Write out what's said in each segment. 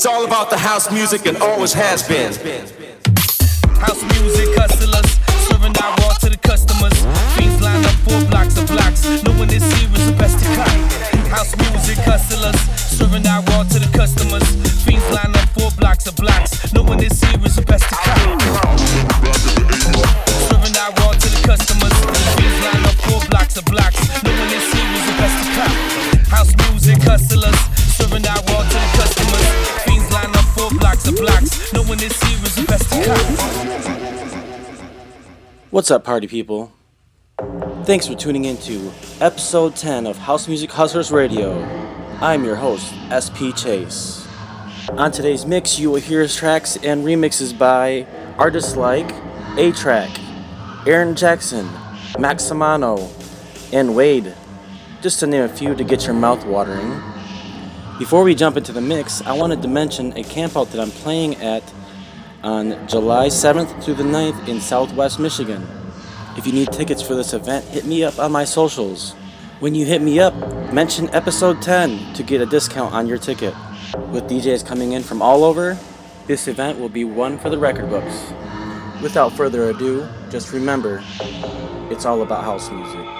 It's all about the house music and always has been. House music hustlers, serving our raw to the customers. Fiends line up four blocks of blocks, knowing this here is the best to come. House music hustlers, serving out raw to the customers. Fiends line up four blocks of blocks, knowing this here is the best to come. What's up, party people? Thanks for tuning in to episode 10 of House Music Hustlers Radio. I'm your host, SP Chase. On today's mix, you will hear tracks and remixes by artists like A-Trak, Aaron Jackson, Maximano, and Wade, just to name a few to get your mouth watering. Before we jump into the mix, I wanted to mention a campout that I'm playing at on July 7th through the 9th in Southwest Michigan. If you need tickets for this event, hit me up on my socials. When you hit me up, mention episode 10 to get a discount on your ticket. With DJs coming in from all over, this event will be one for the record books. Without further ado, just remember, it's all about house music.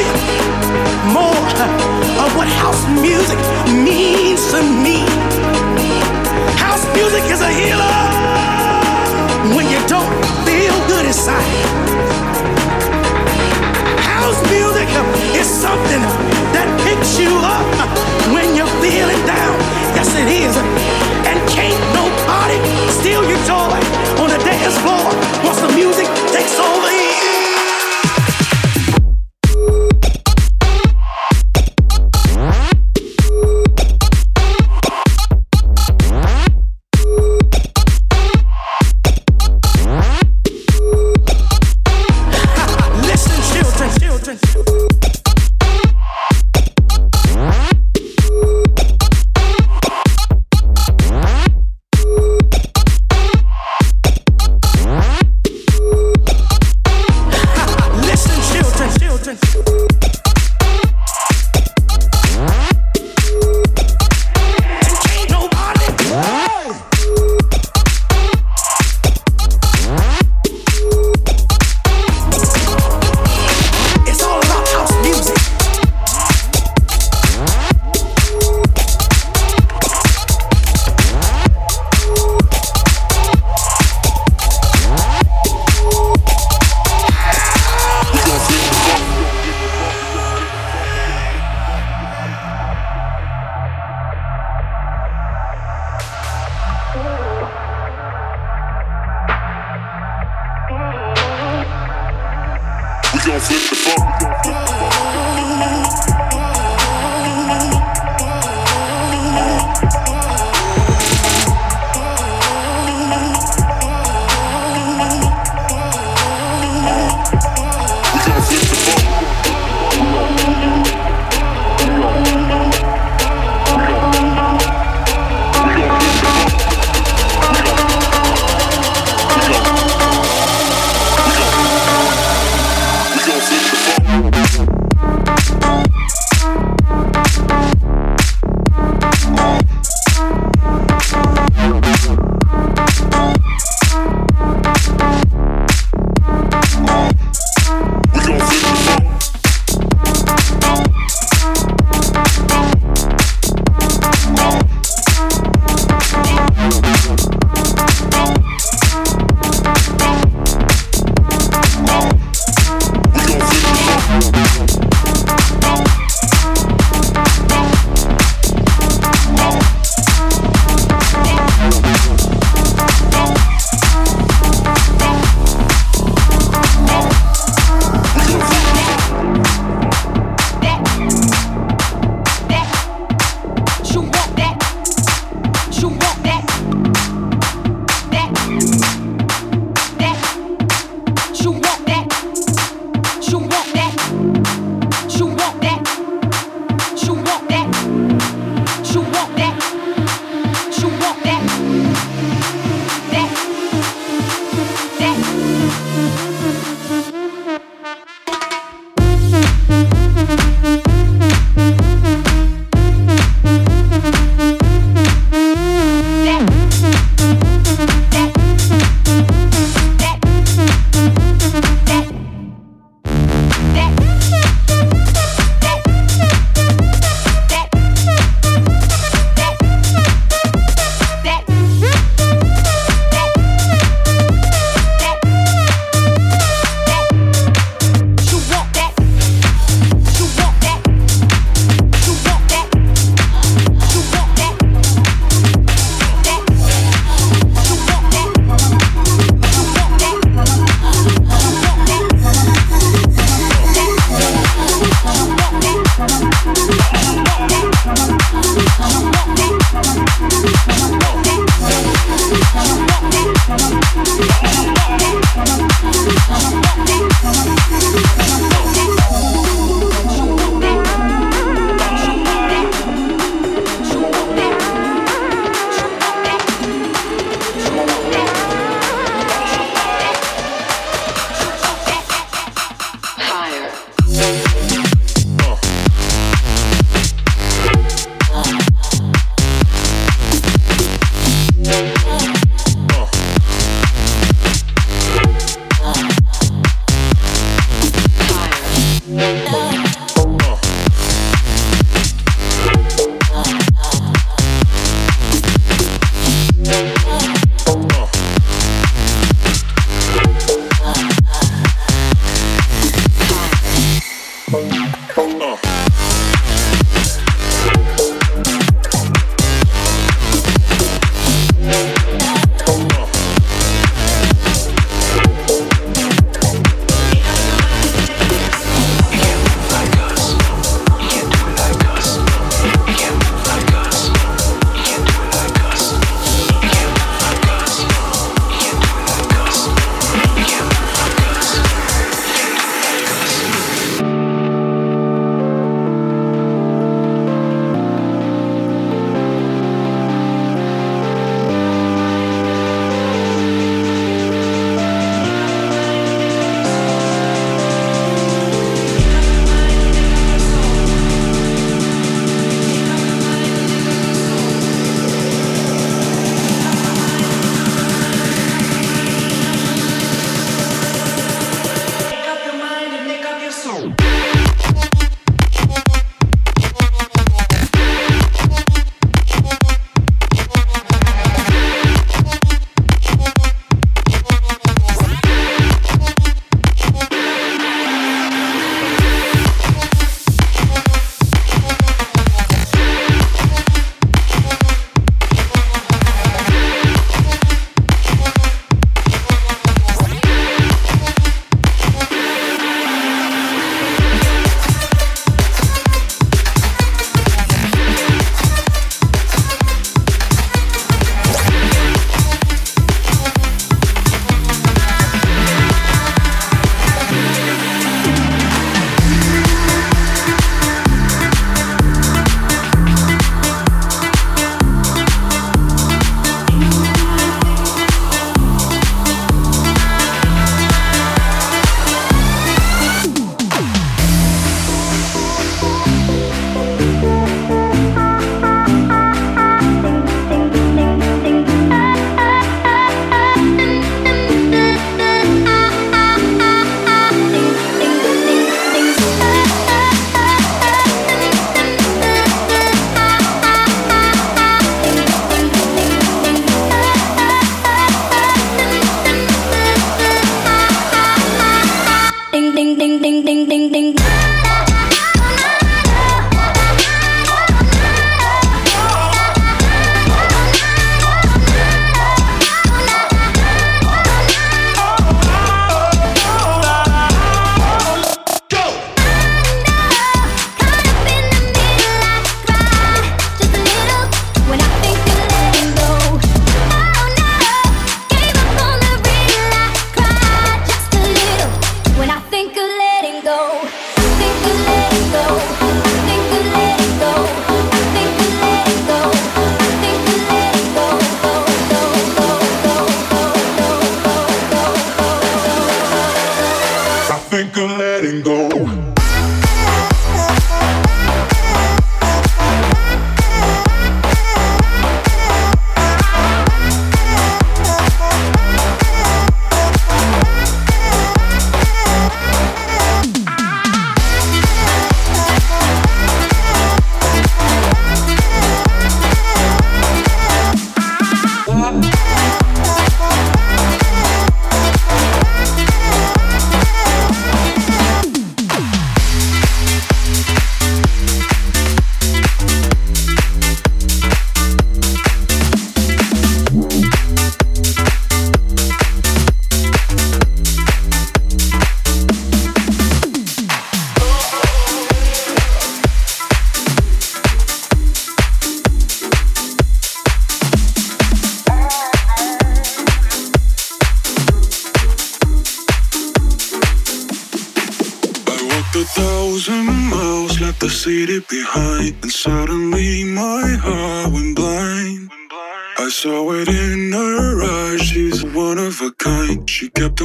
You more of what house music means to me. House music is a healer when you don't feel good inside. House music is something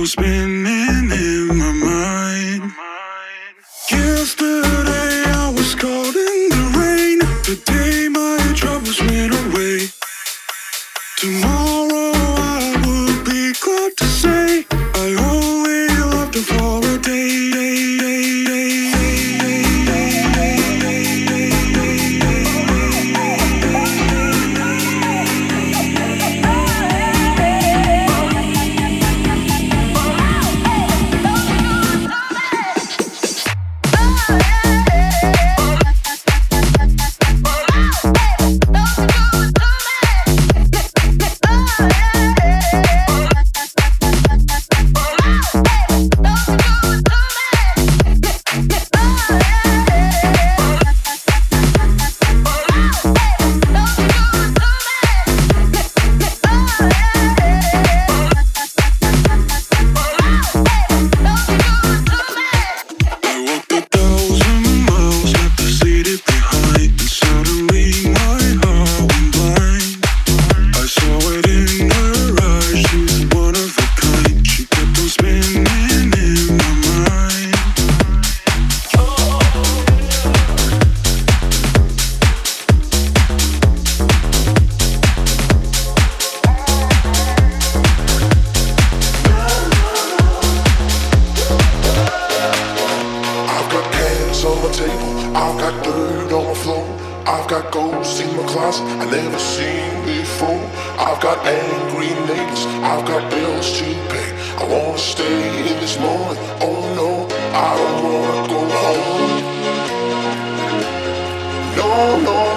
spin. table. I've got dirt on the floor. I've got ghosts in my closet I never seen before. I've got angry neighbors. I've got bills to pay. I wanna stay in this morning. Oh no, I don't wanna go home. No, no.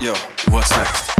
Yo, what's next?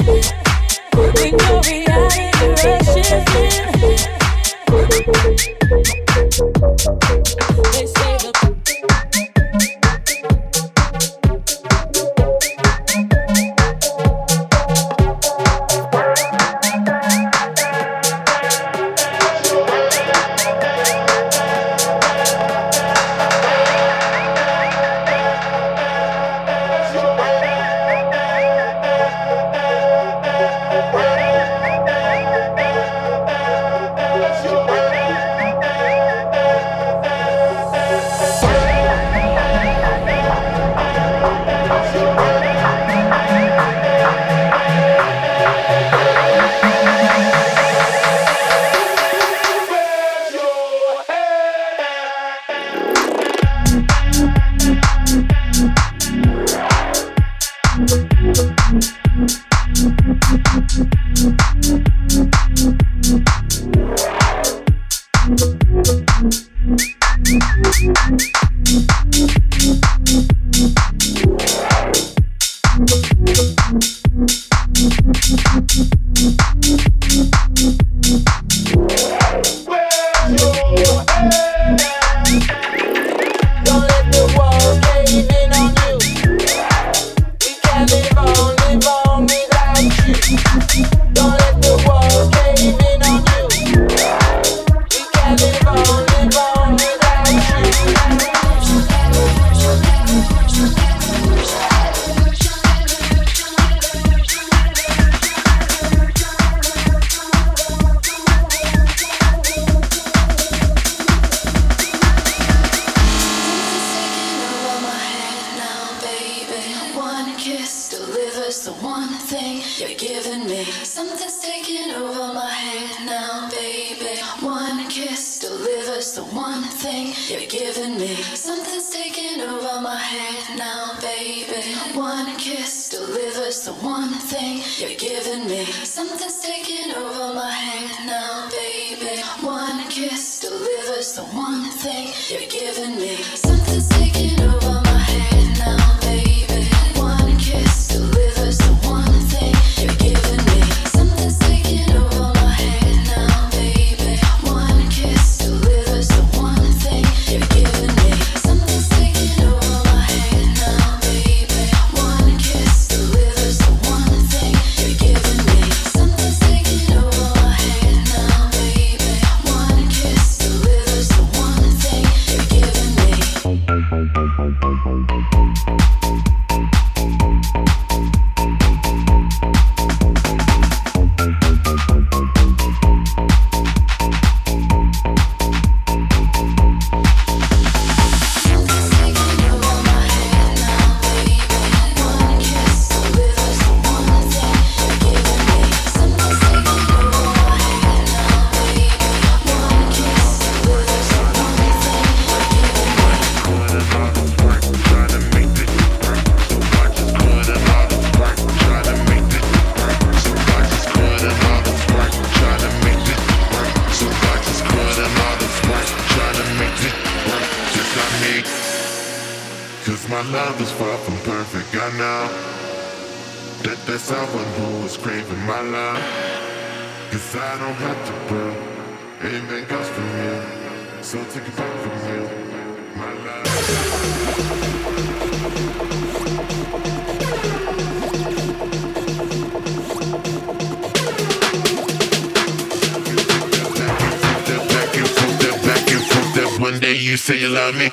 is taking over my head now, baby. One kiss delivers the one thing you're giving me. Something's taking over my head now, baby. One kiss delivers the one thing you're giving me. Something's taking over my head now, baby. One kiss delivers the one thing you're giving me. Something's taking over. one day you say you love me.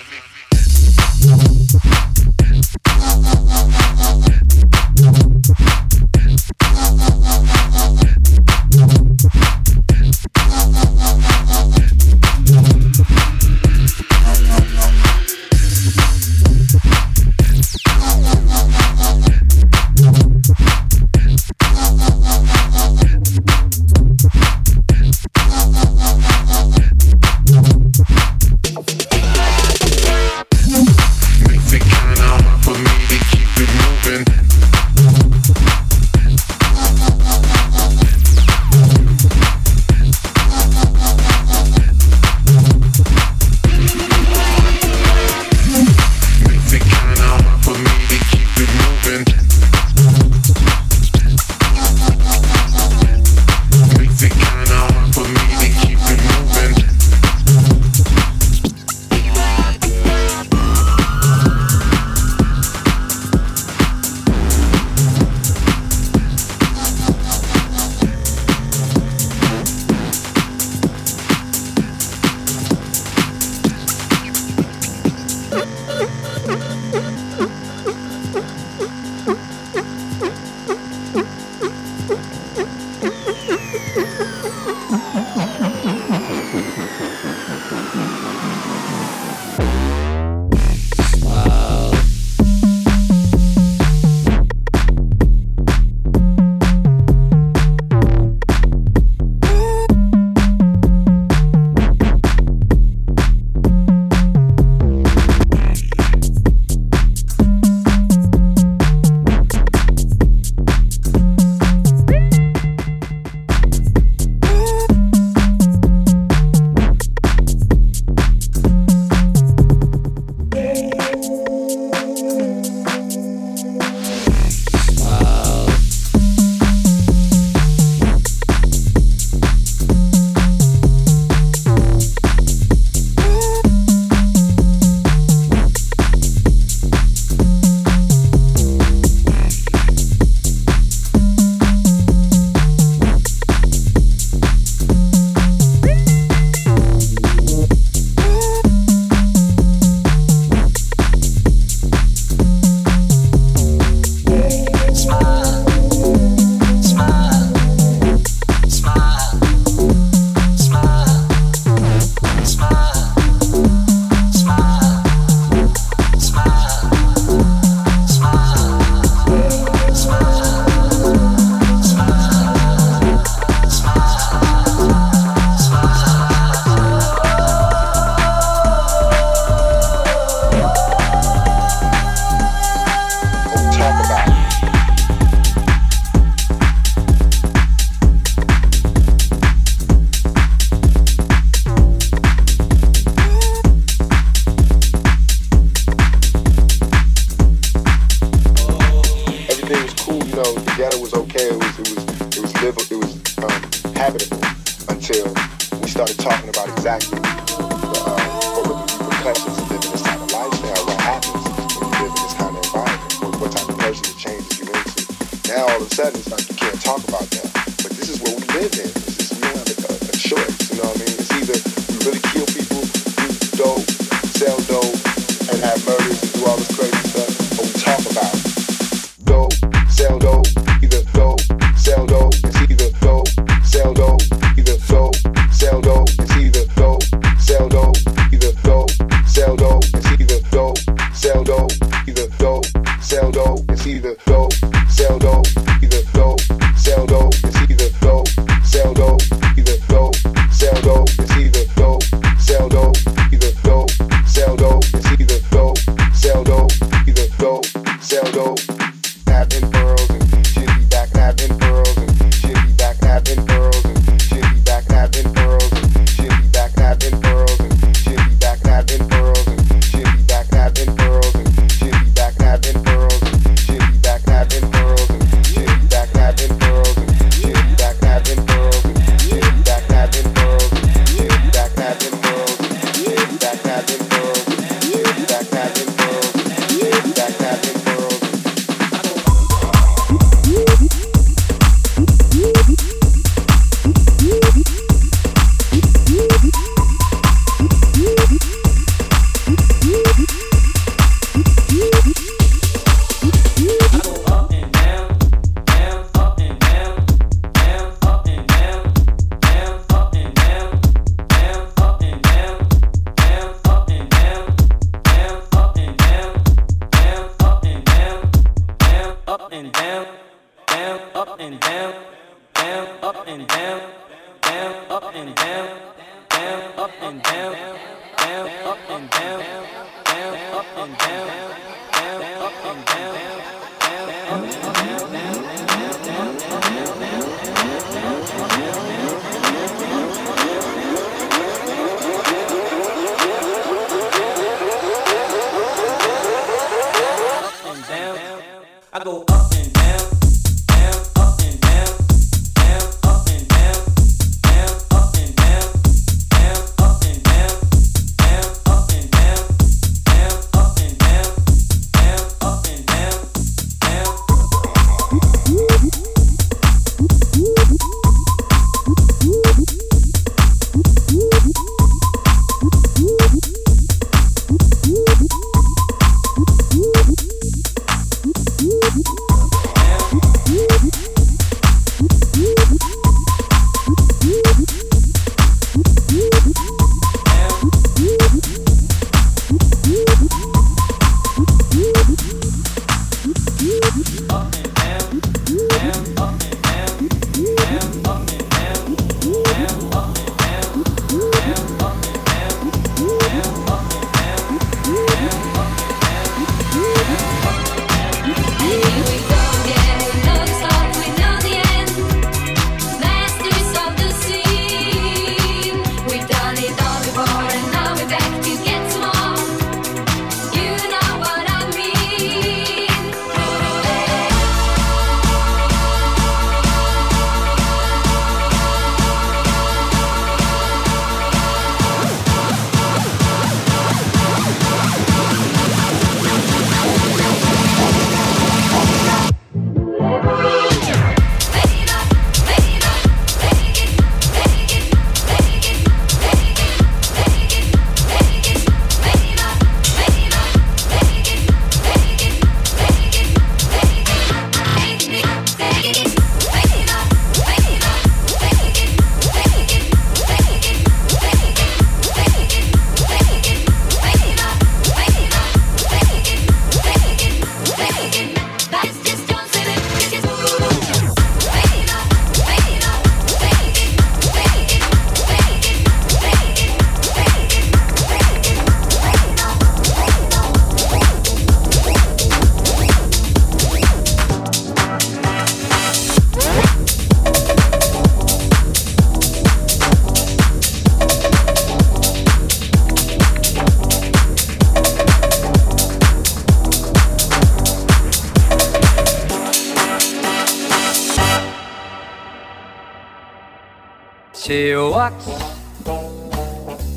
She walks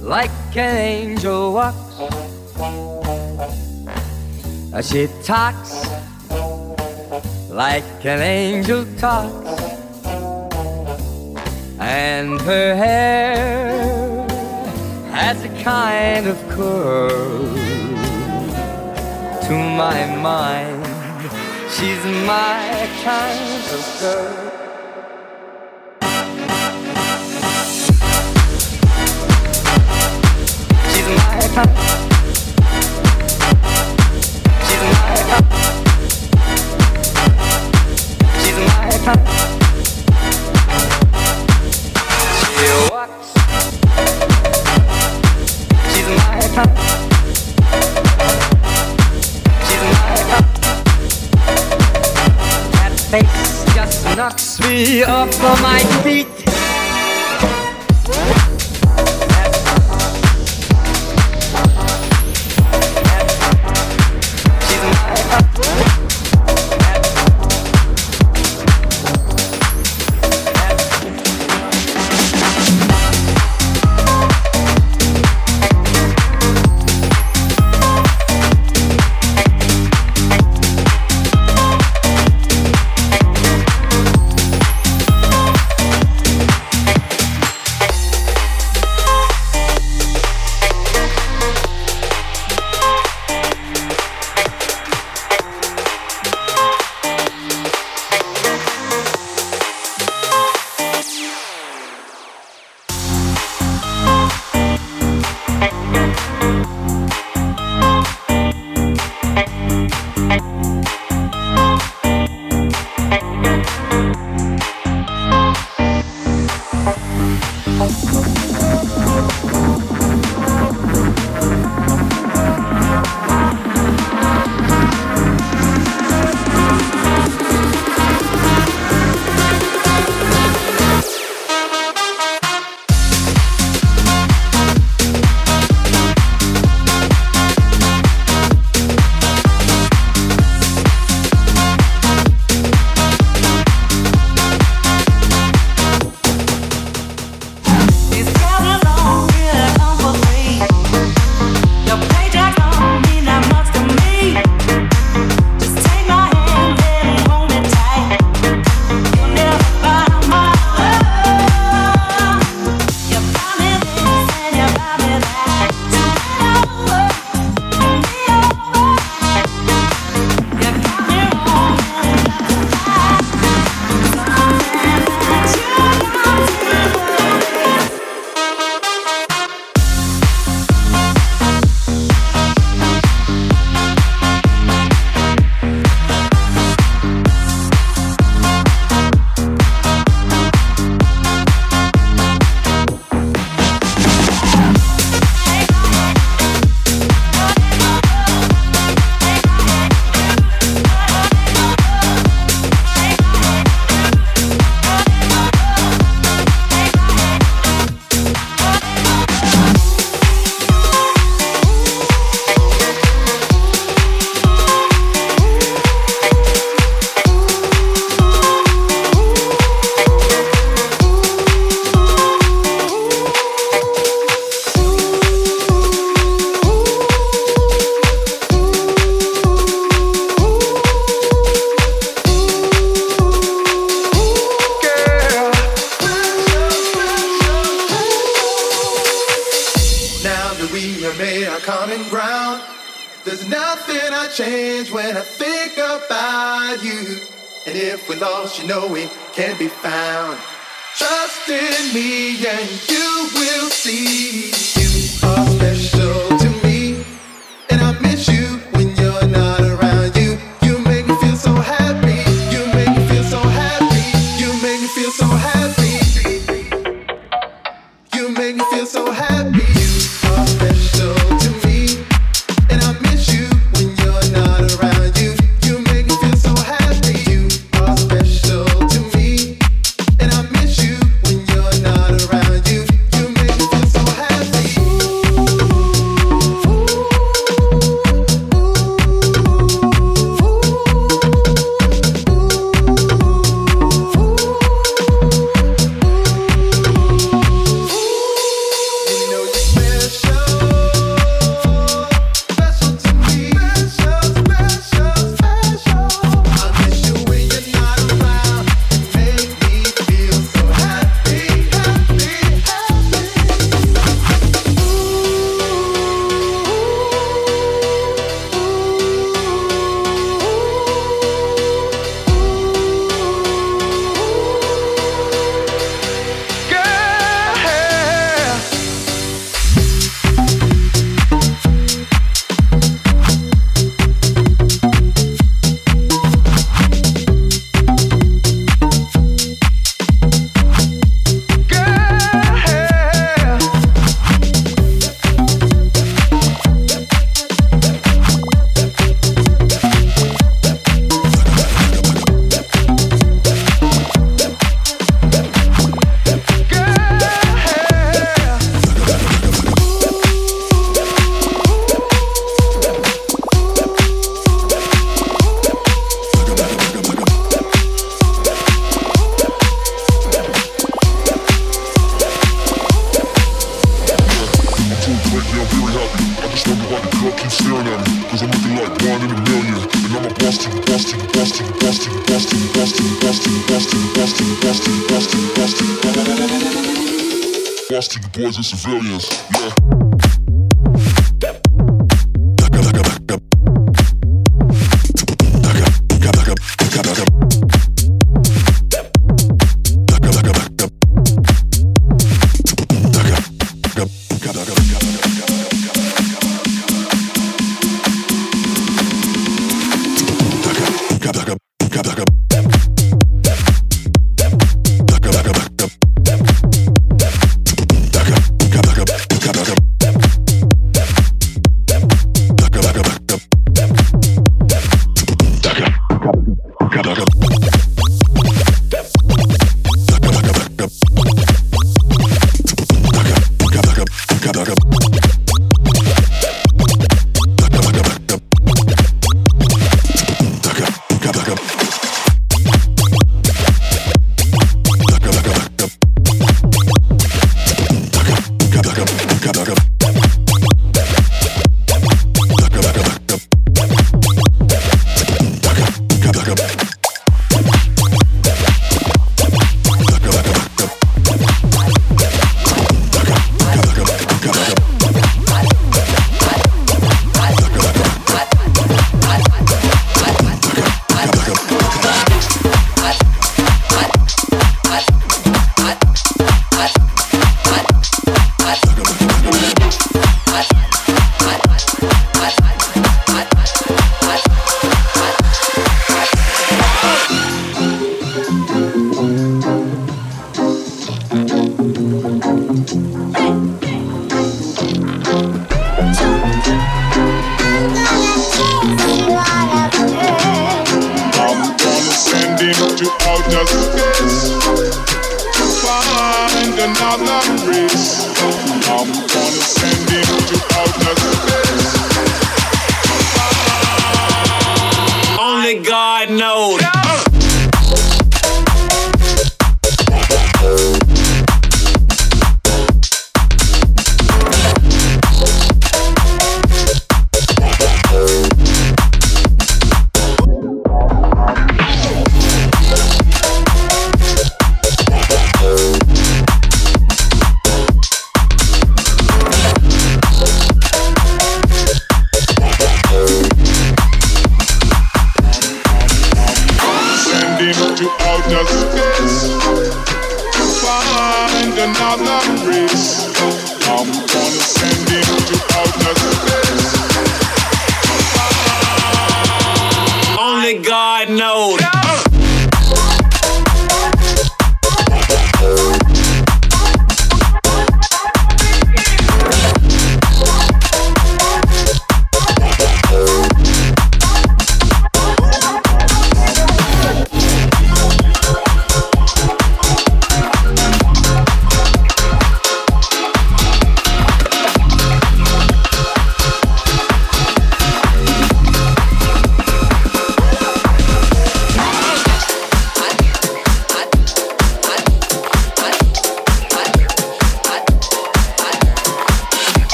like an angel walks. She talks like an angel talks. And her hair has a kind of curl. To my mind, she's my kind of girl. Knocks me off of my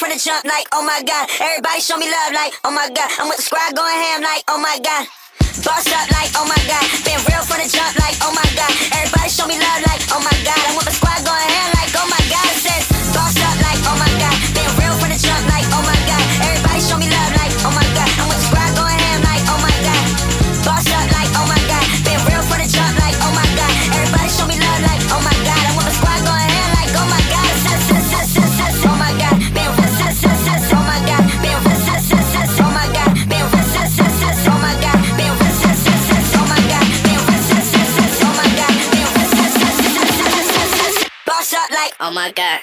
from the jump, like, oh my god. Everybody show me love, like, oh my god. I'm with the squad going ham, like, oh my god. Boss up, like, oh my god. Been real from the jump, like, oh my god. Everybody show me love, like, oh my god. I'm with the squad going ham, like, oh my god. Says Oh my God.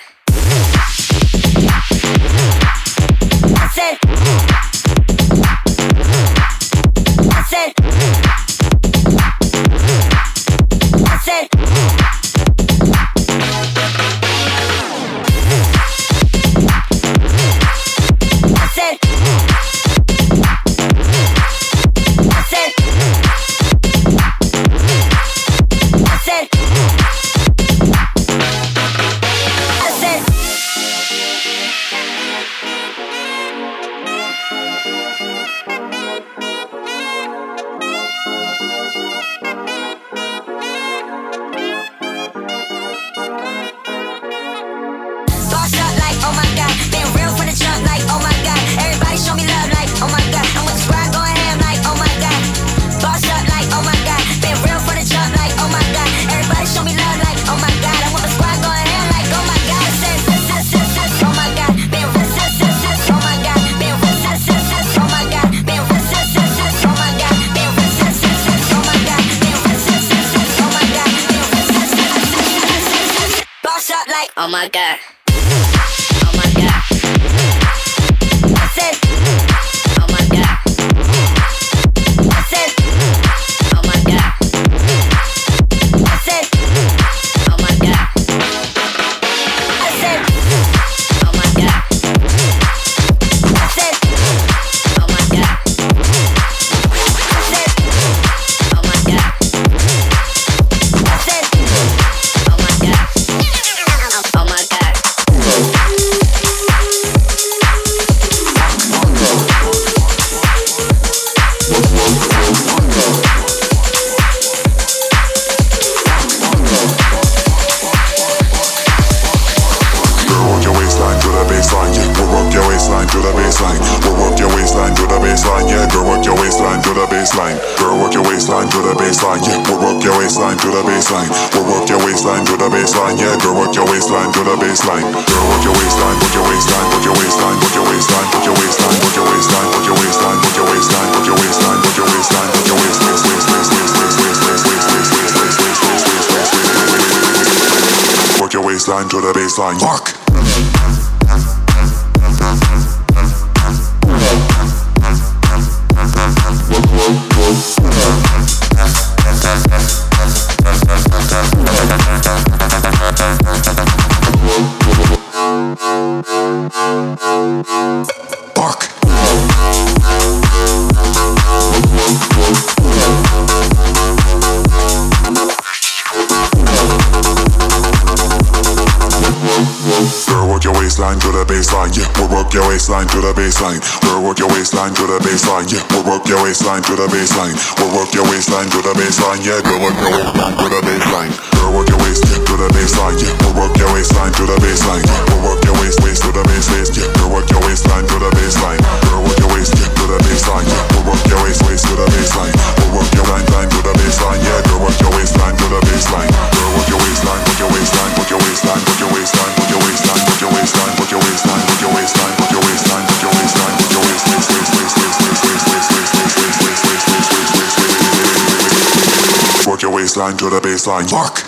Okay. Mark. waistline to the baseline, yeah. We'll work your waistline to the baseline. We'll work your waistline to the baseline, yeah. We'll work your waistline to the baseline. Girl, work your waist to the baseline, yeah. We'll work your waistline to the baseline. We'll work your waist waist to the base waist, yeah. We'll work your waistline to the baseline. We'll work your waist to the baseline, yeah. We'll work your waist waist to the baseline. We'll work your line line to the baseline, yeah. We'll work your waistline to the baseline. Girl, work your waistline, work your waistline, work your waistline. baseline to the baseline. Fuck.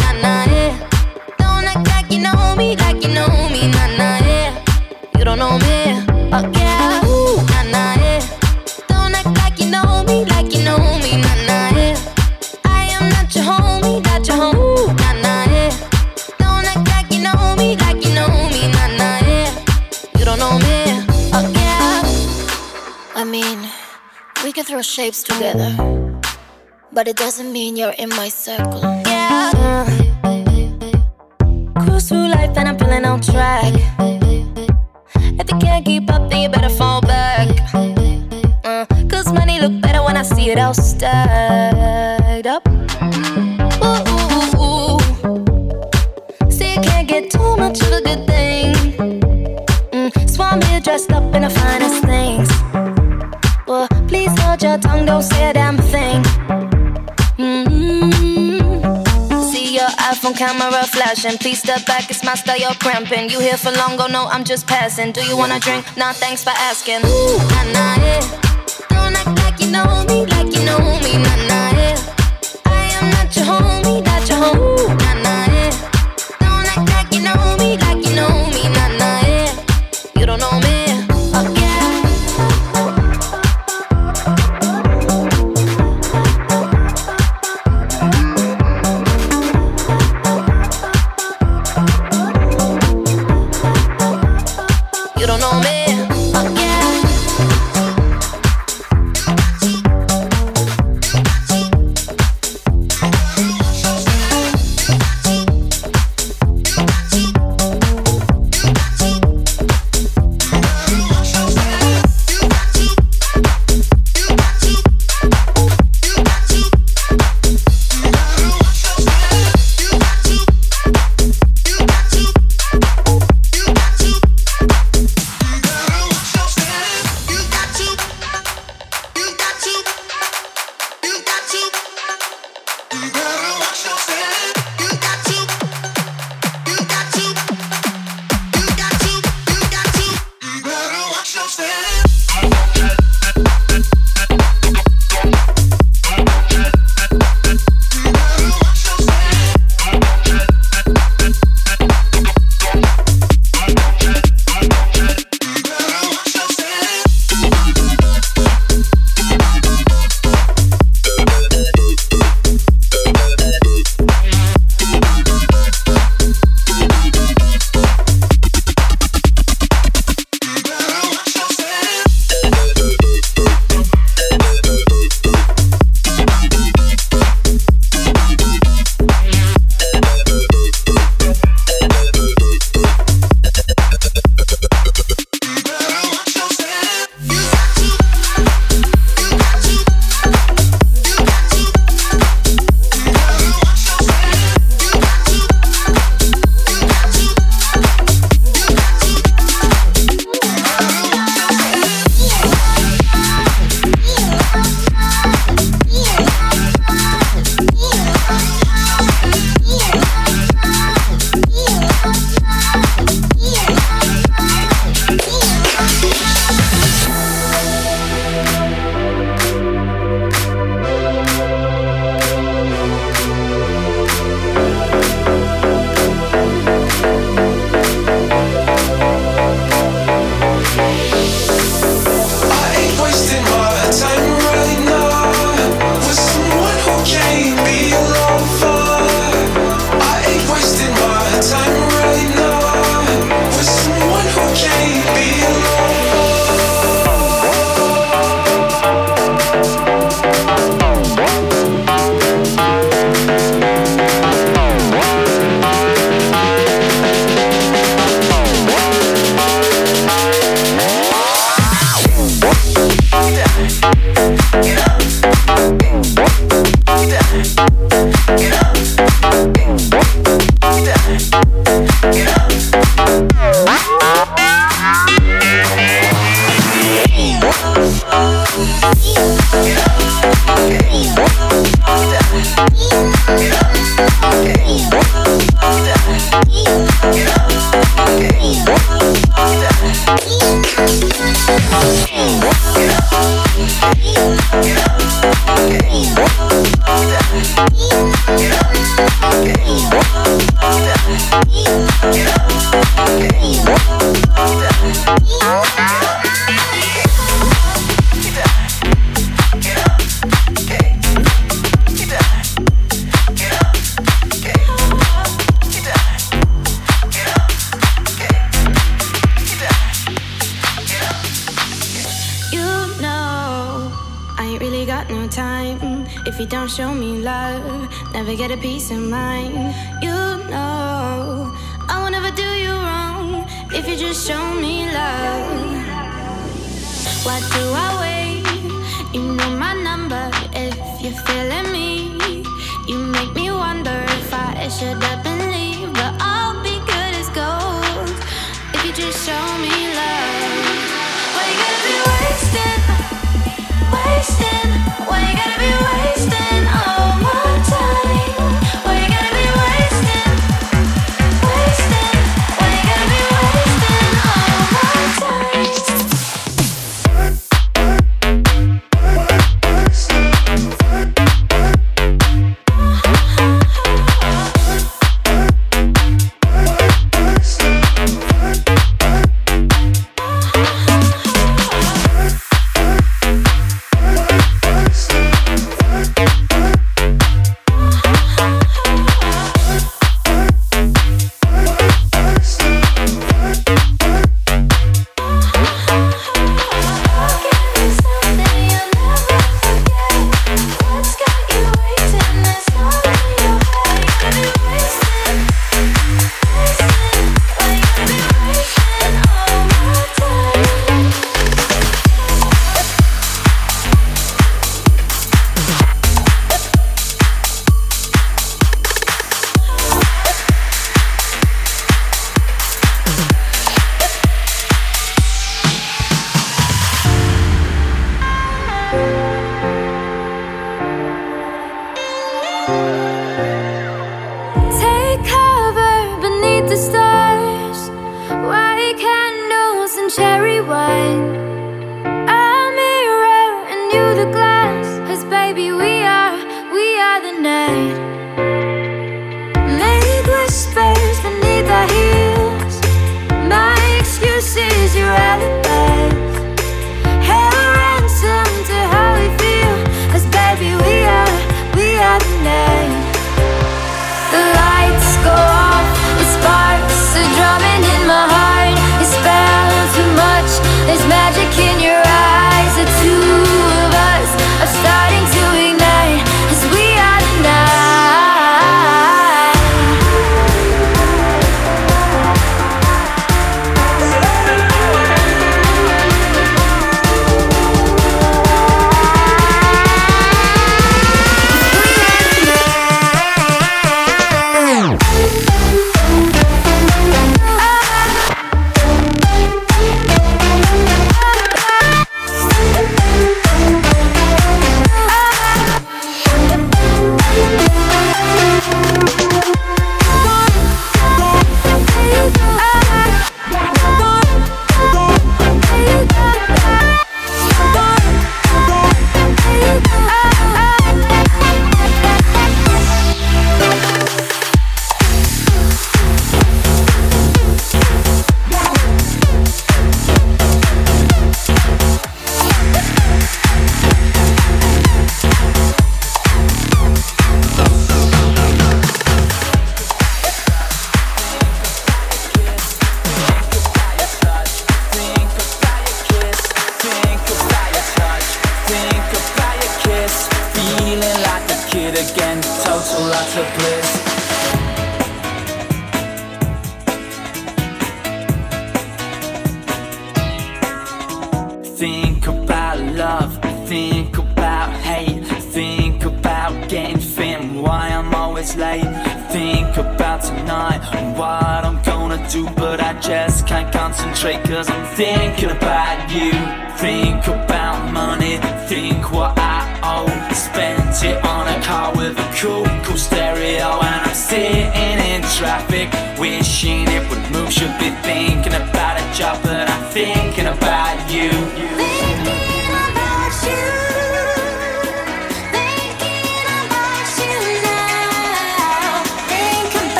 Can throw shapes together, but it doesn't mean you're in my circle. Yeah. Cruise through life and I'm feeling on track. If you can't keep up, then you better fall back. Uh, Cause money look better when I see it all stacked up. Ooh. See, you can't get too much of a good thing. Mm, here dressed up in the finest things. Well, please hold your tongue, don't say a damn thing. Mm-hmm. See your iPhone camera flashing. Please step back, it's my style, you're cramping. You here for long, go no, I'm just passing. Do you wanna drink? Nah, thanks for asking. Ooh, nah, nah, yeah. Don't act like you know me, like you know me, nah, nah, yeah. I am not your homie, not your homie,